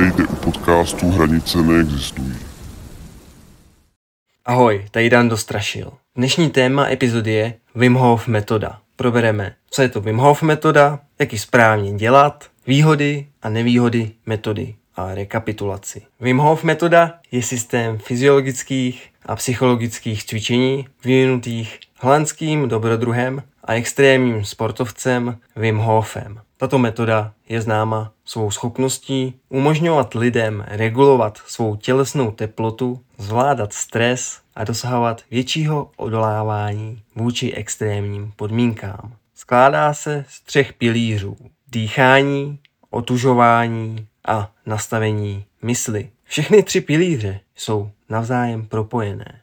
Vítejte u podcastu Hranice neexistují. Ahoj, tady Dan Dostrašil. Dnešní téma epizody je Wim Hof metoda. Probereme, co je to Wim Hof metoda, jak ji správně dělat, výhody a nevýhody metody a rekapitulaci. Wim Hof metoda je systém fyziologických a psychologických cvičení vyvinutých holandským dobrodruhem a extrémním sportovcem Wim Hofem. Tato metoda je známa svou schopností umožňovat lidem regulovat svou tělesnou teplotu, zvládat stres a dosahovat většího odolávání vůči extrémním podmínkám. Skládá se z třech pilířů. Dýchání, otužování a nastavení mysli. Všechny tři pilíře jsou navzájem propojené.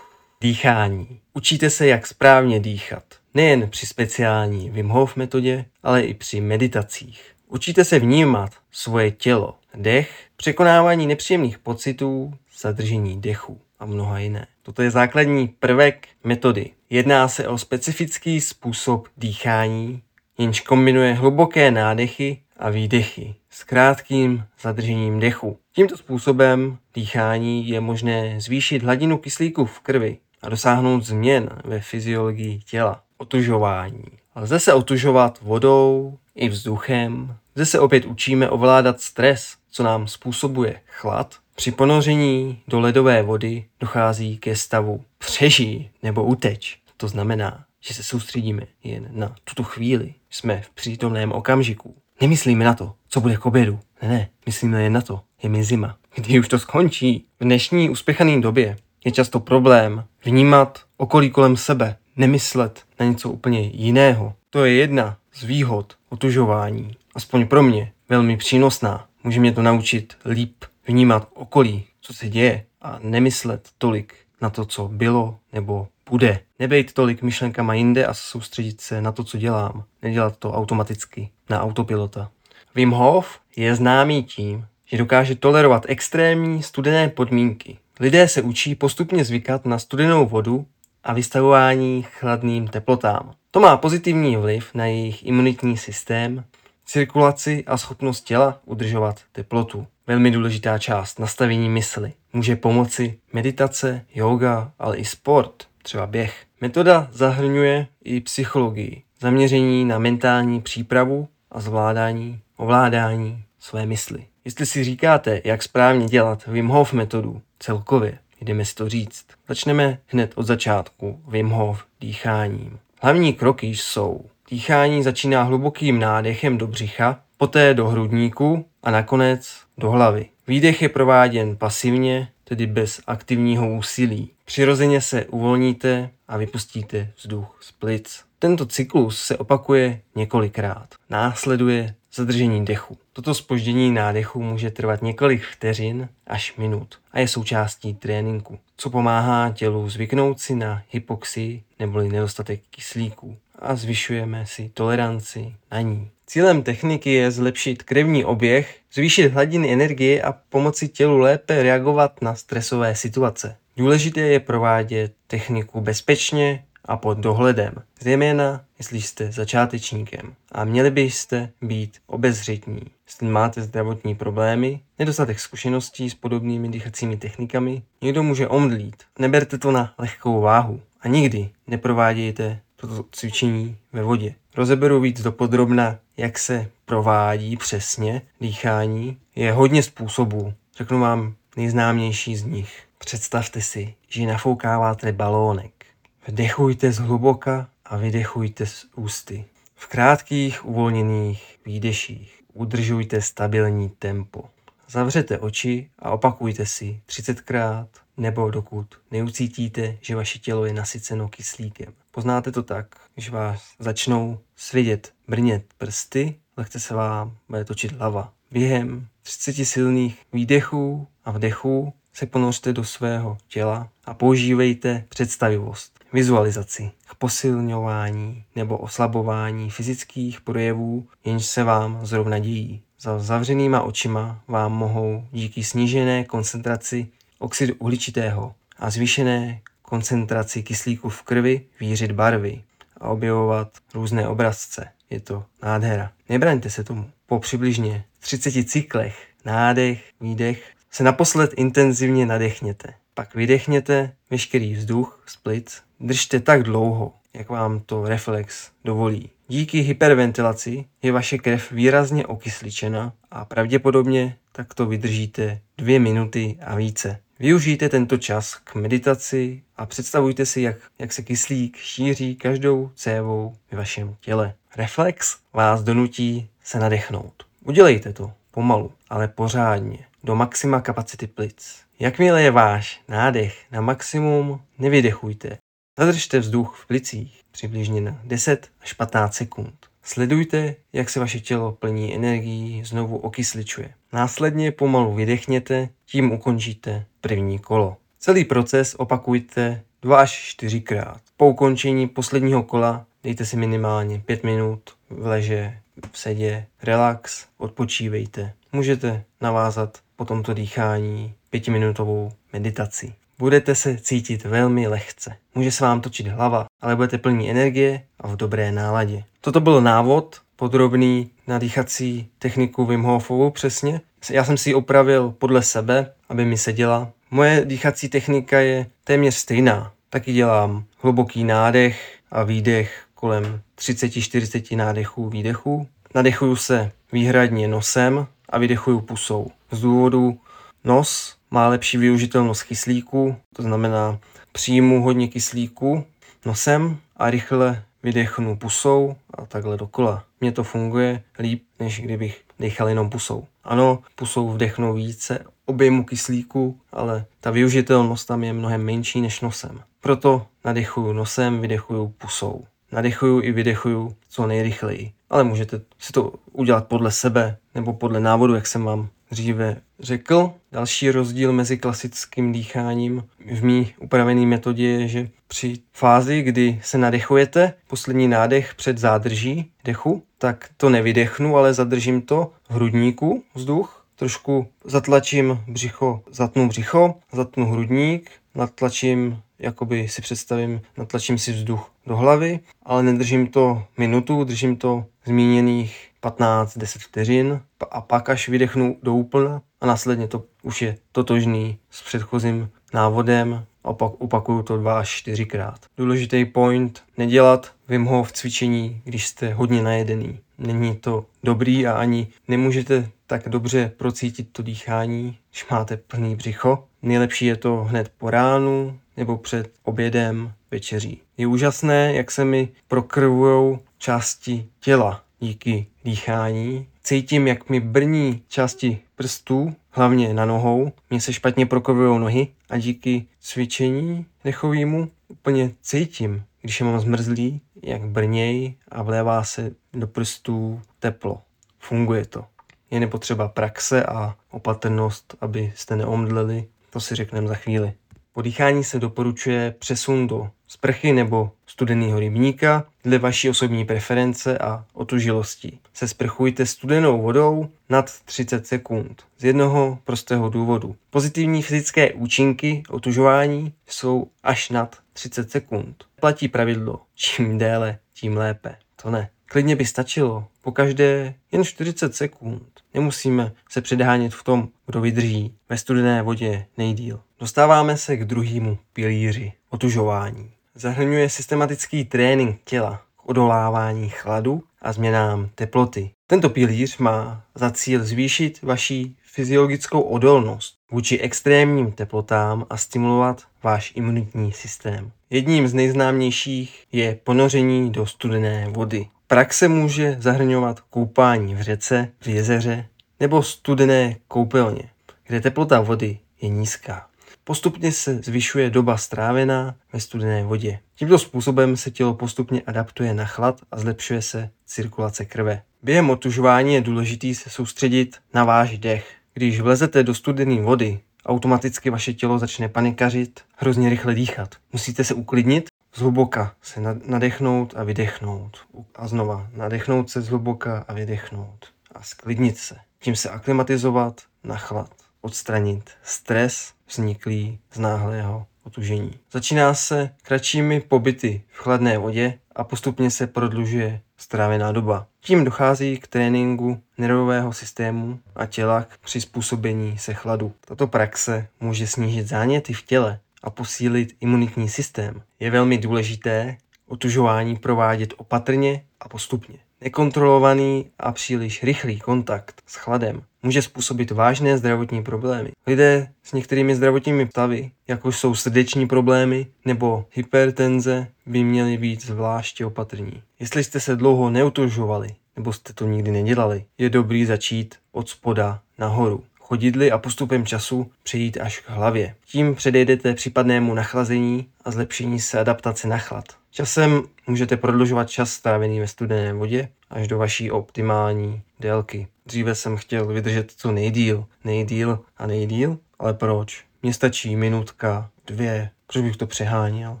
Dýchání. Učíte se, jak správně dýchat. Nejen při speciální Wim Hof metodě, ale i při meditacích. Učíte se vnímat svoje tělo, dech, překonávání nepříjemných pocitů, zadržení dechu a mnoha jiné. Toto je základní prvek metody. Jedná se o specifický způsob dýchání, jenž kombinuje hluboké nádechy a výdechy s krátkým zadržením dechu. Tímto způsobem dýchání je možné zvýšit hladinu kyslíku v krvi a dosáhnout změn ve fyziologii těla. Otužování. Lze se otužovat vodou i vzduchem. Zde se opět učíme ovládat stres, co nám způsobuje chlad. Při ponoření do ledové vody dochází ke stavu přežij nebo uteč. To znamená, že se soustředíme jen na tuto chvíli. Jsme v přítomném okamžiku. Nemyslíme na to, co bude k obědu. Ne, ne, myslíme jen na to. Je mi zima. Kdy už to skončí? V dnešní uspěchané době je často problém vnímat okolí kolem sebe, nemyslet na něco úplně jiného. To je jedna z výhod otužování. Aspoň pro mě velmi přínosná. Může mě to naučit líp vnímat okolí, co se děje a nemyslet tolik na to, co bylo nebo bude. Nebejt tolik myšlenkama jinde a soustředit se na to, co dělám. Nedělat to automaticky, na autopilota. Wim Hof je známý tím, že dokáže tolerovat extrémní studené podmínky. Lidé se učí postupně zvykat na studenou vodu a vystavování chladným teplotám. To má pozitivní vliv na jejich imunitní systém, cirkulaci a schopnost těla udržovat teplotu. Velmi důležitá část nastavení mysli. Může pomoci meditace, yoga, ale i sport, třeba běh. Metoda zahrnuje i psychologii, zaměření na mentální přípravu a zvládání, ovládání své mysli. Jestli si říkáte, jak správně dělat Wim Hof metodu celkově, jdeme si to říct. Začneme hned od začátku Wim Hof dýcháním. Hlavní kroky jsou Dýchání začíná hlubokým nádechem do břicha, poté do hrudníku a nakonec do hlavy. Výdech je prováděn pasivně, tedy bez aktivního úsilí. Přirozeně se uvolníte a vypustíte vzduch z plic. Tento cyklus se opakuje několikrát. Následuje zadržení dechu. Toto spoždění nádechu může trvat několik vteřin až minut a je součástí tréninku, co pomáhá tělu zvyknout si na hypoxii neboli nedostatek kyslíku a zvyšujeme si toleranci na ní. Cílem techniky je zlepšit krevní oběh, zvýšit hladiny energie a pomoci tělu lépe reagovat na stresové situace. Důležité je provádět techniku bezpečně a pod dohledem, zejména jestli jste začátečníkem a měli byste být obezřetní. Jestli máte zdravotní problémy, nedostatek zkušeností s podobnými dýchacími technikami, někdo může omdlít. Neberte to na lehkou váhu a nikdy neprovádějte toto cvičení ve vodě. Rozeberu víc do podrobna, jak se provádí přesně dýchání. Je hodně způsobů. Řeknu vám nejznámější z nich. Představte si, že nafoukáváte balónek. Vdechujte zhluboka a vydechujte z ústy. V krátkých uvolněných výdeších udržujte stabilní tempo. Zavřete oči a opakujte si 30krát nebo dokud neucítíte, že vaše tělo je nasyceno kyslíkem. Poznáte to tak, když vás začnou svidět brnět prsty, lehce se vám bude točit hlava. Během 30 silných výdechů a vdechů se ponořte do svého těla a používejte představivost, vizualizaci k posilňování nebo oslabování fyzických projevů, jenž se vám zrovna dějí. Za zavřenýma očima vám mohou díky snížené koncentraci oxidu uhličitého a zvýšené koncentraci kyslíku v krvi vířit barvy a objevovat různé obrazce. Je to nádhera. Nebraňte se tomu. Po přibližně 30 cyklech nádech, výdech, se naposled intenzivně nadechněte. Pak vydechněte veškerý vzduch z plic. Držte tak dlouho, jak vám to reflex dovolí. Díky hyperventilaci je vaše krev výrazně okysličena a pravděpodobně tak to vydržíte dvě minuty a více. Využijte tento čas k meditaci a představujte si, jak, jak se kyslík šíří každou cévou ve vašem těle. Reflex vás donutí se nadechnout. Udělejte to pomalu, ale pořádně, do maxima kapacity plic. Jakmile je váš nádech na maximum, nevydechujte. Zadržte vzduch v plicích přibližně na 10 až 15 sekund. Sledujte, jak se vaše tělo plní energií, znovu okysličuje. Následně pomalu vydechněte, tím ukončíte první kolo. Celý proces opakujte 2 až 4 krát. Po ukončení posledního kola dejte si minimálně 5 minut v leže, v sedě, relax, odpočívejte. Můžete navázat po tomto dýchání pětiminutovou meditaci. Budete se cítit velmi lehce. Může se vám točit hlava, ale budete plní energie a v dobré náladě. Toto byl návod podrobný na dýchací techniku Wim Hofovou přesně. Já jsem si ji opravil podle sebe, aby mi seděla. Moje dýchací technika je téměř stejná. Taky dělám hluboký nádech a výdech kolem 30-40 nádechů, výdechů. Nadechuju se výhradně nosem a vydechuju pusou. Z důvodu nos má lepší využitelnost kyslíku, to znamená přijmu hodně kyslíku nosem a rychle vydechnu pusou a takhle dokola. Mně to funguje líp, než kdybych dechal jenom pusou. Ano, pusou vdechnu více objemu kyslíku, ale ta využitelnost tam je mnohem menší než nosem. Proto nadechuju nosem, vydechuju pusou. Nadechuju i vydechuju co nejrychleji. Ale můžete si to udělat podle sebe nebo podle návodu, jak jsem vám dříve řekl. Další rozdíl mezi klasickým dýcháním v mý upravené metodě je, že při fázi, kdy se nadechujete, poslední nádech před zádrží dechu, tak to nevydechnu, ale zadržím to v hrudníku vzduch, trošku zatlačím břicho, zatnu břicho, zatnu hrudník, natlačím, jakoby si představím, natlačím si vzduch do hlavy, ale nedržím to minutu, držím to zmíněných 15-10 vteřin a pak až vydechnu do úplna a následně to už je totožný s předchozím návodem a pak opakuju to dva až čtyřikrát. Důležitý point, nedělat Wim Hof cvičení, když jste hodně najedený. Není to dobrý a ani nemůžete tak dobře procítit to dýchání, když máte plný břicho. Nejlepší je to hned po ránu nebo před obědem, večeří. Je úžasné, jak se mi prokrvují části těla díky dýchání. Cítím, jak mi brní části prstů, hlavně na nohou. Mně se špatně prokrvují nohy a díky cvičení dechovýmu úplně cítím, když je mám zmrzlý, jak brněj a vlévá se do prstů teplo. Funguje to. Je nepotřeba praxe a opatrnost, abyste neomdleli. To si řekneme za chvíli. Po dýchání se doporučuje přesun do sprchy nebo studeného rybníka dle vaší osobní preference a otužilosti. Se sprchujte studenou vodou nad 30 sekund. Z jednoho prostého důvodu. Pozitivní fyzické účinky otužování jsou až nad 30 sekund. Platí pravidlo, čím déle, tím lépe. To ne. Klidně by stačilo po každé jen 40 sekund. Nemusíme se předhánět v tom, kdo vydrží ve studené vodě nejdíl. Dostáváme se k druhému pilíři, otužování. Zahrnuje systematický trénink těla k odolávání chladu a změnám teploty. Tento pilíř má za cíl zvýšit vaši fyziologickou odolnost vůči extrémním teplotám a stimulovat váš imunitní systém. Jedním z nejznámějších je ponoření do studené vody. Praxe může zahrnovat koupání v řece, v jezeře nebo studené koupelně, kde teplota vody je nízká. Postupně se zvyšuje doba strávená ve studené vodě. Tímto způsobem se tělo postupně adaptuje na chlad a zlepšuje se cirkulace krve. Během otužování je důležité se soustředit na váš dech. Když vlezete do studené vody, automaticky vaše tělo začne panikařit, hrozně rychle dýchat. Musíte se uklidnit, zhluboka se nadechnout a vydechnout. A znova nadechnout se zhluboka a vydechnout. A sklidnit se. Tím se aklimatizovat na chlad. Odstranit stres vzniklý z náhlého otužení. Začíná se kratšími pobyty v chladné vodě a postupně se prodlužuje strávená doba. Tím dochází k tréninku nervového systému a těla k přizpůsobení se chladu. Tato praxe může snížit záněty v těle a posílit imunitní systém. Je velmi důležité otužování provádět opatrně a postupně. Nekontrolovaný a příliš rychlý kontakt s chladem může způsobit vážné zdravotní problémy. Lidé s některými zdravotními stavy, jako jsou srdeční problémy nebo hypertenze, by měli být zvláště opatrní. Jestli jste se dlouho neutužovali nebo jste to nikdy nedělali, je dobrý začít od spoda nahoru chodidly a postupem času přejít až k hlavě. Tím předejdete případnému nachlazení a zlepšení se adaptace na chlad. Časem můžete prodlužovat čas strávený ve studené vodě až do vaší optimální délky. Dříve jsem chtěl vydržet co nejdíl, nejdíl a nejdíl, ale proč? Mně stačí minutka, dvě, proč bych to přeháněl?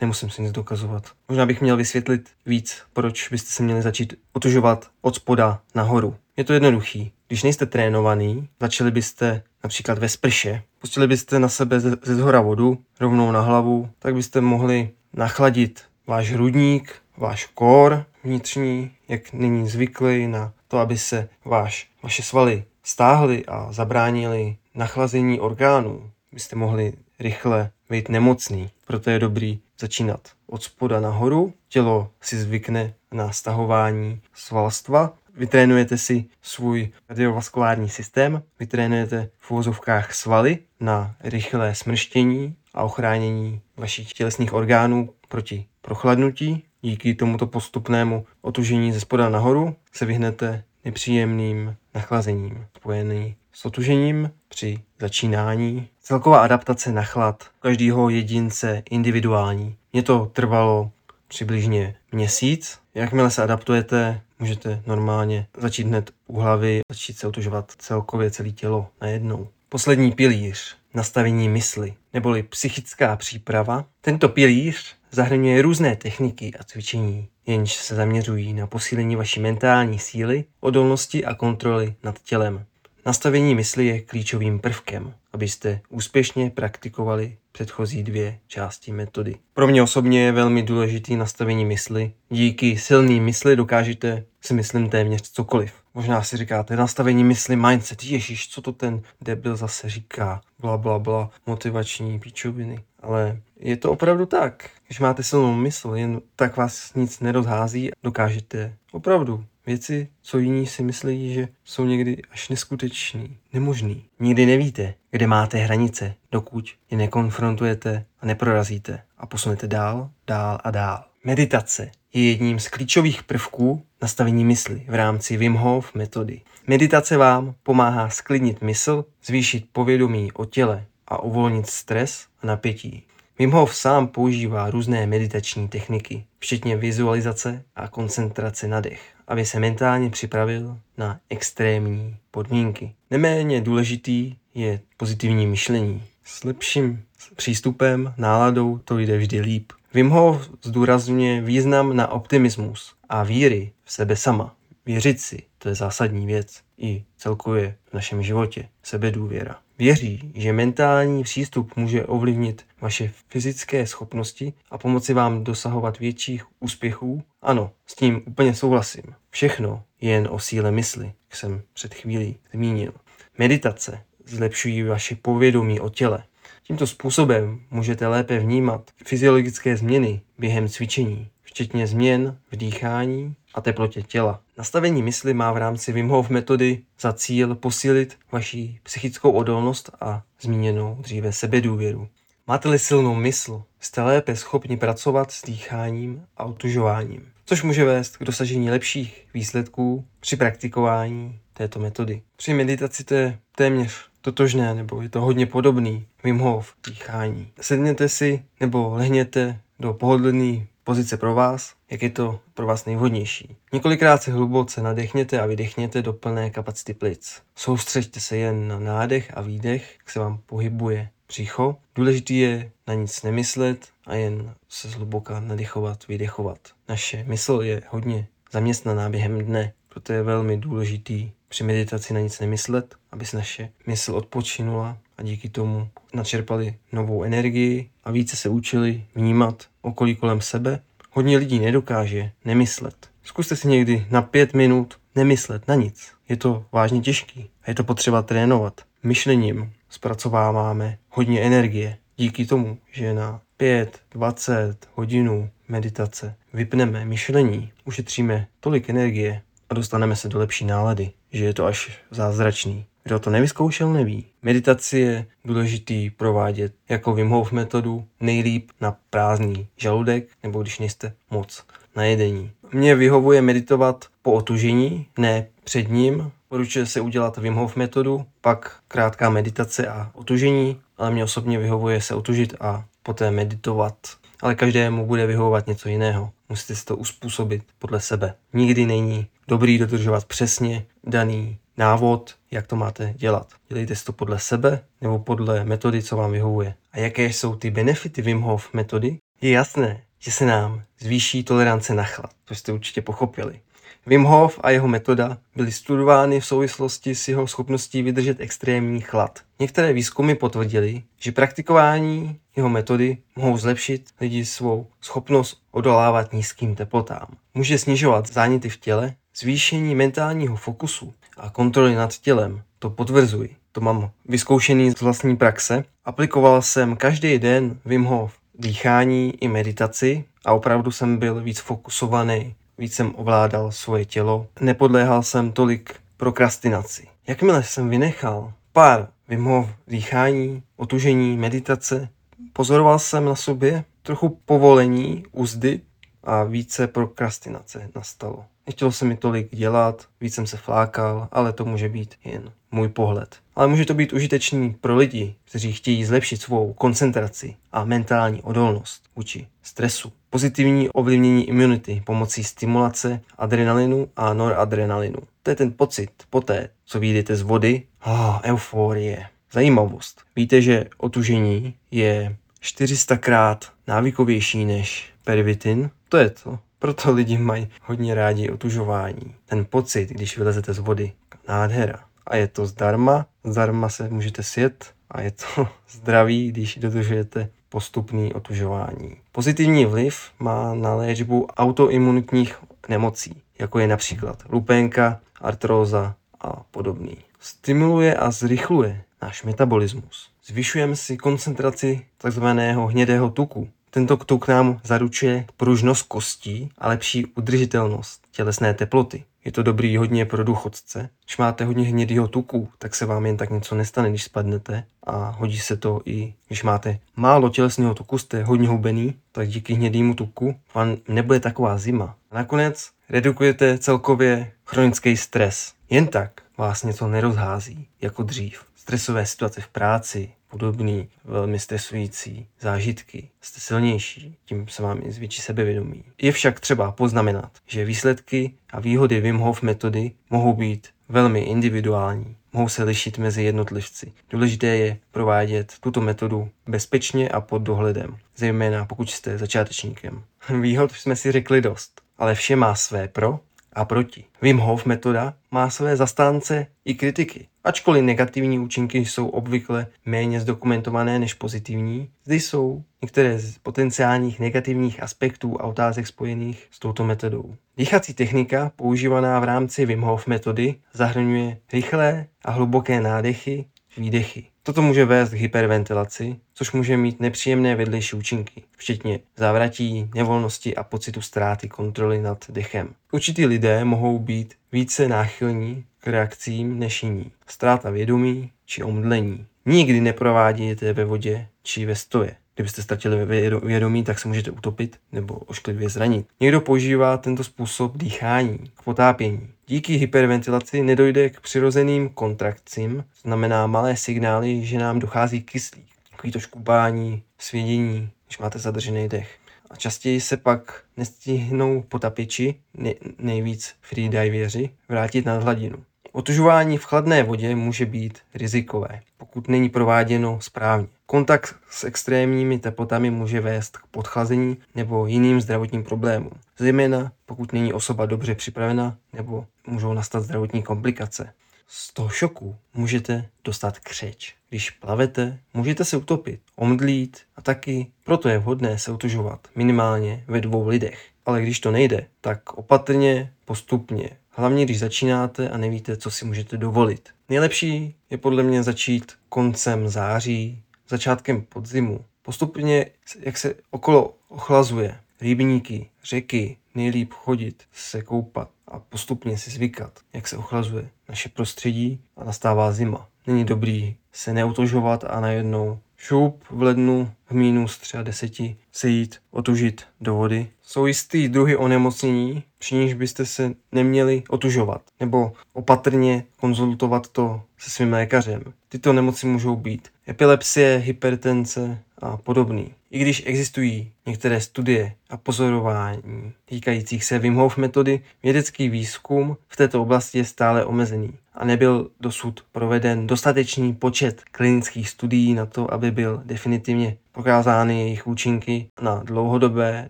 Nemusím si nic dokazovat. Možná bych měl vysvětlit víc, proč byste se měli začít otužovat od spoda nahoru. Je to jednoduchý. Když nejste trénovaný, začali byste například ve sprše, pustili byste na sebe ze, zhora vodu, rovnou na hlavu, tak byste mohli nachladit váš hrudník, váš kor vnitřní, jak není zvyklý na to, aby se váš, vaše svaly stáhly a zabránili nachlazení orgánů. Byste mohli rychle být nemocný. Proto je dobrý začínat od spoda nahoru. Tělo si zvykne na stahování svalstva. Vytrénujete si svůj kardiovaskulární systém, vytrénujete v úvozovkách svaly na rychlé smrštění a ochránění vašich tělesných orgánů proti prochladnutí. Díky tomuto postupnému otužení ze spoda nahoru se vyhnete nepříjemným nachlazením spojený s otužením při začínání. Celková adaptace na chlad každého jedince individuální. Mně to trvalo přibližně měsíc. Jakmile se adaptujete, můžete normálně začít hned u hlavy, začít se otužovat celkově celé tělo najednou. Poslední pilíř, nastavení mysli, neboli psychická příprava. Tento pilíř zahrnuje různé techniky a cvičení, jenž se zaměřují na posílení vaší mentální síly, odolnosti a kontroly nad tělem. Nastavení mysli je klíčovým prvkem, abyste úspěšně praktikovali předchozí dvě části metody. Pro mě osobně je velmi důležitý nastavení mysli. Díky silné mysli dokážete si myslím téměř cokoliv. Možná si říkáte, nastavení mysli, mindset, ježíš, co to ten debil zase říká, bla, bla, bla, motivační píčoviny. Ale je to opravdu tak. Když máte silnou mysl, jen tak vás nic nerozhází, dokážete opravdu věci, co jiní si myslí, že jsou někdy až neskutečný, nemožný. Nikdy nevíte, kde máte hranice, dokud je nekonfrontujete a neprorazíte a posunete dál, dál a dál. Meditace je jedním z klíčových prvků nastavení mysli v rámci Wim Hof metody. Meditace vám pomáhá sklidnit mysl, zvýšit povědomí o těle a uvolnit stres a napětí. Wim Hof sám používá různé meditační techniky, včetně vizualizace a koncentrace na dech, aby se mentálně připravil na extrémní podmínky. Neméně důležitý je pozitivní myšlení. S lepším přístupem, náladou to jde vždy líp. Wim Hof zdůrazňuje význam na optimismus a víry v sebe sama. Věřit si, to je zásadní věc i celkově v našem životě, sebedůvěra. Věří, že mentální přístup může ovlivnit vaše fyzické schopnosti a pomoci vám dosahovat větších úspěchů? Ano, s tím úplně souhlasím. Všechno je jen o síle mysli, jak jsem před chvílí zmínil. Meditace zlepšují vaše povědomí o těle. Tímto způsobem můžete lépe vnímat fyziologické změny během cvičení, včetně změn v dýchání a teplotě těla. Nastavení mysli má v rámci Wim Hof metody za cíl posílit vaši psychickou odolnost a zmíněnou dříve sebedůvěru. Máte-li silnou mysl, jste lépe schopni pracovat s dýcháním a otužováním, což může vést k dosažení lepších výsledků při praktikování této metody. Při meditaci to je téměř totožné, nebo je to hodně podobný Wim Hof dýchání. Sedněte si nebo lehněte do pohodlný pozice pro vás, jak je to pro vás nejvhodnější. Několikrát se hluboce nadechněte a vydechněte do plné kapacity plic. Soustřeďte se jen na nádech a výdech, jak se vám pohybuje břicho. Důležitý je na nic nemyslet a jen se zhluboka nadechovat, vydechovat. Naše mysl je hodně zaměstnaná během dne, proto je velmi důležitý při meditaci na nic nemyslet, aby se naše mysl odpočinula a díky tomu načerpali novou energii a více se učili vnímat okolí kolem sebe. Hodně lidí nedokáže nemyslet. Zkuste si někdy na pět minut nemyslet na nic. Je to vážně těžký a je to potřeba trénovat. Myšlením zpracováváme hodně energie díky tomu, že na 5, 20 hodinů meditace vypneme myšlení, ušetříme tolik energie a dostaneme se do lepší nálady, že je to až zázračný. Kdo to nevyzkoušel, neví. Meditaci je důležitý provádět jako Wim Hof metodu nejlíp na prázdný žaludek nebo když nejste moc na jedení. Mně vyhovuje meditovat po otužení, ne před ním. Poručuje se udělat Wim Hof metodu, pak krátká meditace a otužení, ale mě osobně vyhovuje se otužit a poté meditovat. Ale každému bude vyhovovat něco jiného. Musíte si to uspůsobit podle sebe. Nikdy není dobrý dodržovat přesně daný návod, jak to máte dělat. Dělejte si to podle sebe nebo podle metody, co vám vyhovuje. A jaké jsou ty benefity Wim Hof metody? Je jasné, že se nám zvýší tolerance na chlad, to jste určitě pochopili. Wim Hof a jeho metoda byly studovány v souvislosti s jeho schopností vydržet extrémní chlad. Některé výzkumy potvrdily, že praktikování jeho metody mohou zlepšit lidi svou schopnost odolávat nízkým teplotám. Může snižovat záněty v těle, zvýšení mentálního fokusu a kontroly nad tělem. To potvrzuji. To mám vyzkoušený z vlastní praxe. Aplikoval jsem každý den Wim Hof dýchání i meditaci a opravdu jsem byl víc fokusovaný, víc jsem ovládal svoje tělo, nepodléhal jsem tolik prokrastinaci. Jakmile jsem vynechal pár Wim Hof dýchání, otužení, meditace, pozoroval jsem na sobě trochu povolení, úzdy a více prokrastinace nastalo. Nechtělo se mi tolik dělat, víc jsem se flákal, ale to může být jen můj pohled. Ale může to být užitečný pro lidi, kteří chtějí zlepšit svou koncentraci a mentální odolnost vůči stresu. Pozitivní ovlivnění imunity pomocí stimulace adrenalinu a noradrenalinu. To je ten pocit poté, co vyjdete z vody. Oh, euforie. Zajímavost. Víte, že otužení je 400 krát návykovější než pervitin? To je to. Proto lidi mají hodně rádi otužování. Ten pocit, když vylezete z vody, nádhera. A je to zdarma, zdarma se můžete sjet a je to zdraví, když dodržujete postupný otužování. Pozitivní vliv má na léčbu autoimunitních nemocí, jako je například lupénka, artróza a podobný. Stimuluje a zrychluje náš metabolismus. Zvyšujeme si koncentraci tzv. hnědého tuku, tento tuk nám zaručuje pružnost kostí a lepší udržitelnost tělesné teploty. Je to dobrý hodně pro důchodce. Když máte hodně hnědého tuku, tak se vám jen tak něco nestane, když spadnete. A hodí se to i, když máte málo tělesného tuku, jste hodně hubený, tak díky hnědému tuku vám nebude taková zima. A nakonec redukujete celkově chronický stres. Jen tak vás něco nerozhází, jako dřív. Stresové situace v práci, podobný, velmi stresující zážitky. Jste silnější, tím se vám i zvětší sebevědomí. Je však třeba poznamenat, že výsledky a výhody Wim Hof metody mohou být velmi individuální, mohou se lišit mezi jednotlivci. Důležité je provádět tuto metodu bezpečně a pod dohledem, zejména pokud jste začátečníkem. Výhod jsme si řekli dost, ale vše má své pro a proti. Wim Hof metoda má své zastánce i kritiky. Ačkoliv negativní účinky jsou obvykle méně zdokumentované než pozitivní, zde jsou některé z potenciálních negativních aspektů a otázek spojených s touto metodou. Dýchací technika, používaná v rámci Wim Hof metody, zahrnuje rychlé a hluboké nádechy, výdechy. Toto může vést k hyperventilaci, což může mít nepříjemné vedlejší účinky, včetně závratí, nevolnosti a pocitu ztráty kontroly nad dechem. Určití lidé mohou být více náchylní reakcím než jiní. Ztráta vědomí či omdlení. Nikdy neprovádějte ve vodě či ve stoje. Kdybyste ztratili vědomí, tak se můžete utopit nebo ošklivě zranit. Někdo používá tento způsob dýchání k potápění. Díky hyperventilaci nedojde k přirozeným kontrakcím, znamená malé signály, že nám dochází kyslík. Takový to škubání, svědění, když máte zadržený dech. A častěji se pak nestihnou potapěči, ne, nejvíc freedivěři, vrátit na hladinu. Otužování v chladné vodě může být rizikové, pokud není prováděno správně. Kontakt s extrémními teplotami může vést k podchlazení nebo jiným zdravotním problémům, zejména pokud není osoba dobře připravena nebo můžou nastat zdravotní komplikace. Z toho šoku můžete dostat křeč. Když plavete, můžete se utopit, omdlít a taky proto je vhodné se utužovat minimálně ve dvou lidech. ale když to nejde, tak opatrně, postupně. Hlavně, když začínáte a nevíte, co si můžete dovolit. Nejlepší je podle mě začít koncem září, začátkem podzimu. Postupně, jak se okolo ochlazuje, rybníky, řeky, nejlíp chodit, se koupat a postupně si zvykat, jak se ochlazuje naše prostředí a nastává zima. Není dobrý se neutožovat a najednou šup v lednu v minus třeba deseti se jít otužit do vody. Jsou jistý druhy onemocnění, níž byste se neměli otužovat, nebo opatrně konzultovat to se svým lékařem. Tyto nemoci můžou být epilepsie, hypertenze a podobný. I když existují některé studie a pozorování týkajících se Wim Hof metody, vědecký výzkum v této oblasti je stále omezený a nebyl dosud proveden dostatečný počet klinických studií na to, aby byl definitivně prokázány jejich účinky na dlouhodobé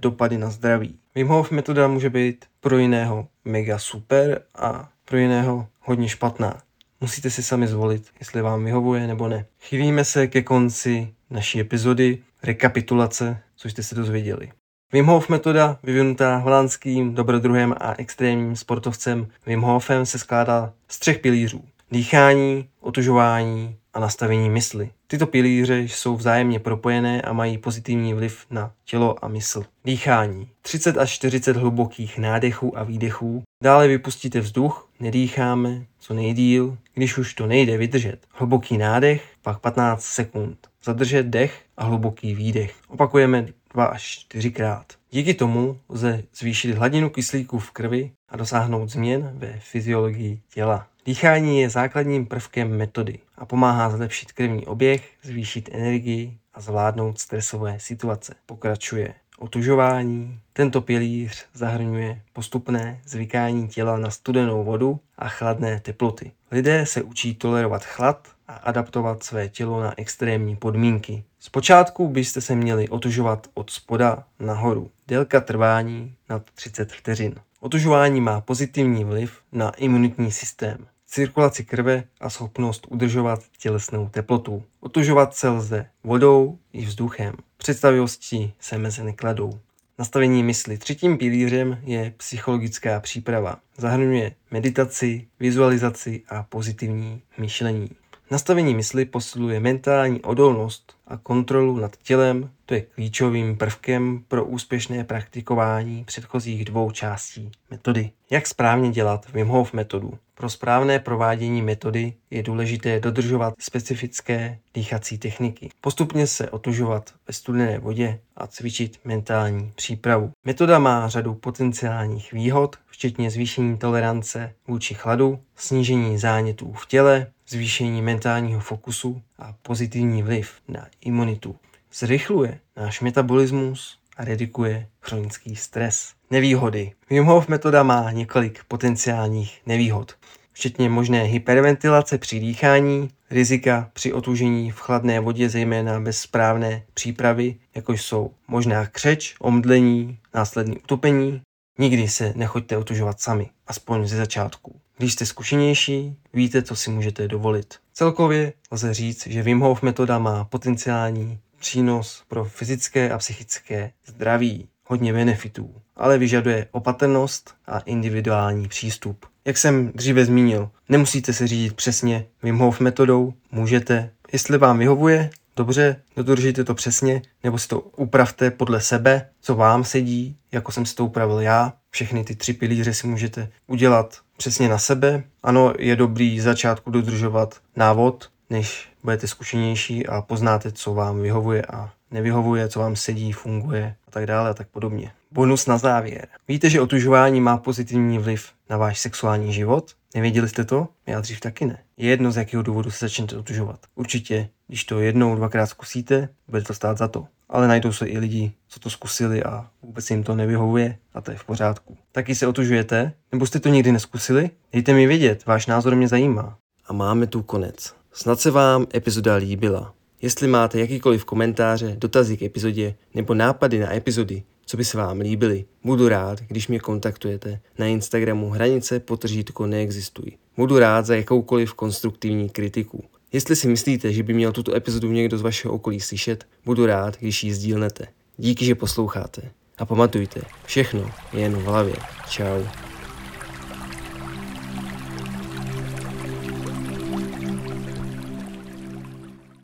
dopady na zdraví. Wim Hof metoda může být pro jiného mega super a pro jiného hodně špatná. Musíte si sami zvolit, jestli vám vyhovuje nebo ne. Chýlíme se ke konci naší epizody rekapitulace, co jste se dozvěděli. Wim Hof metoda, vyvinutá holandským dobrodruhem a extrémním sportovcem Wim Hofem, se skládá z třech pilířů. Dýchání, otužování a nastavení mysli. Tyto pilíře jsou vzájemně propojené a mají pozitivní vliv na tělo a mysl. Dýchání. 30 až 40 hlubokých nádechů a výdechů. Dále vypustíte vzduch, nedýcháme co nejdíl. Když už to nejde vydržet, hluboký nádech, pak 15 sekund. Zadržet dech a hluboký výdech. Opakujeme 2 až 4 krát. Díky tomu lze zvýšit hladinu kyslíku v krvi a dosáhnout změn ve fyziologii těla. Dýchání je základním prvkem metody a pomáhá zlepšit krevní oběh, zvýšit energii a zvládnout stresové situace. Pokračuje otužování. Tento pilíř zahrnuje postupné zvykání těla na studenou vodu a chladné teploty. Lidé se učí tolerovat chlad a adaptovat své tělo na extrémní podmínky. Zpočátku byste se měli otužovat od spoda nahoru. Délka trvání nad 30 vteřin. Otužování má pozitivní vliv na imunitní systém cirkulaci krve a schopnost udržovat tělesnou teplotu. Otužovat se lze vodou i vzduchem. Představivosti se meze nekladou. Nastavení mysli. Třetím pilířem je psychologická příprava. Zahrnuje meditaci, vizualizaci a pozitivní myšlení. Nastavení mysli posiluje mentální odolnost a kontrolu nad tělem, to je klíčovým prvkem pro úspěšné praktikování předchozích dvou částí metody. Jak správně dělat Wim Hof metodu? Pro správné provádění metody je důležité dodržovat specifické dýchací techniky, postupně se otužovat ve studené vodě a cvičit mentální přípravu. Metoda má řadu potenciálních výhod, včetně zvýšení tolerance vůči chladu, snížení zánětů v těle, zvýšení mentálního fokusu a pozitivní vliv na imunitu. Zrychluje náš metabolismus a redukuje chronický stres. Nevýhody. Wim Hof metoda má několik potenciálních nevýhod, včetně možné hyperventilace při dýchání, rizika při otužení v chladné vodě, zejména bez správné přípravy, jako jsou možná křeč, omdlení, následný utopení. Nikdy se nechoďte otužovat sami, aspoň ze začátku. Když jste zkušenější, víte, co si můžete dovolit. Celkově lze říct, že Wim Hof metoda má potenciální přínos pro fyzické a psychické zdraví, hodně benefitů, ale vyžaduje opatrnost a individuální přístup. Jak jsem dříve zmínil, nemusíte se řídit přesně Wim Hof metodou, můžete, jestli vám vyhovuje, dobře, dodržíte to přesně, nebo si to upravte podle sebe, co vám sedí, jako jsem si to upravil já. Všechny ty tři pilíře si můžete udělat přesně na sebe. Ano, je dobrý začátku dodržovat návod, než budete zkušenější a poznáte, co vám vyhovuje a nevyhovuje, co vám sedí, funguje a tak dále a tak podobně. Bonus na závěr. Víte, že otužování má pozitivní vliv na váš sexuální život? Nevěděli jste to? Já dřív taky ne. Je jedno, z jakého důvodu se začnete otužovat. Určitě, když to jednou, dvakrát zkusíte, bude to stát za to. Ale najdou se i lidi, co to zkusili a vůbec jim to nevyhovuje a to je v pořádku. Taky se otužujete? Nebo jste to nikdy neskusili? Dejte mi vědět, váš názor mě zajímá. A máme tu konec. Snad se vám epizoda líbila. Jestli máte jakýkoliv komentáře, dotazy k epizodě nebo nápady na epizody, co by se vám líbily, budu rád, když mě kontaktujete na Instagramu hranice potržítko neexistují. Budu rád za jakoukoliv konstruktivní kritiku. Jestli si myslíte, že by měl tuto epizodu někdo z vašeho okolí slyšet, budu rád, když ji sdílnete. Díky, že posloucháte. A pamatujte, všechno je jen v hlavě. Čau.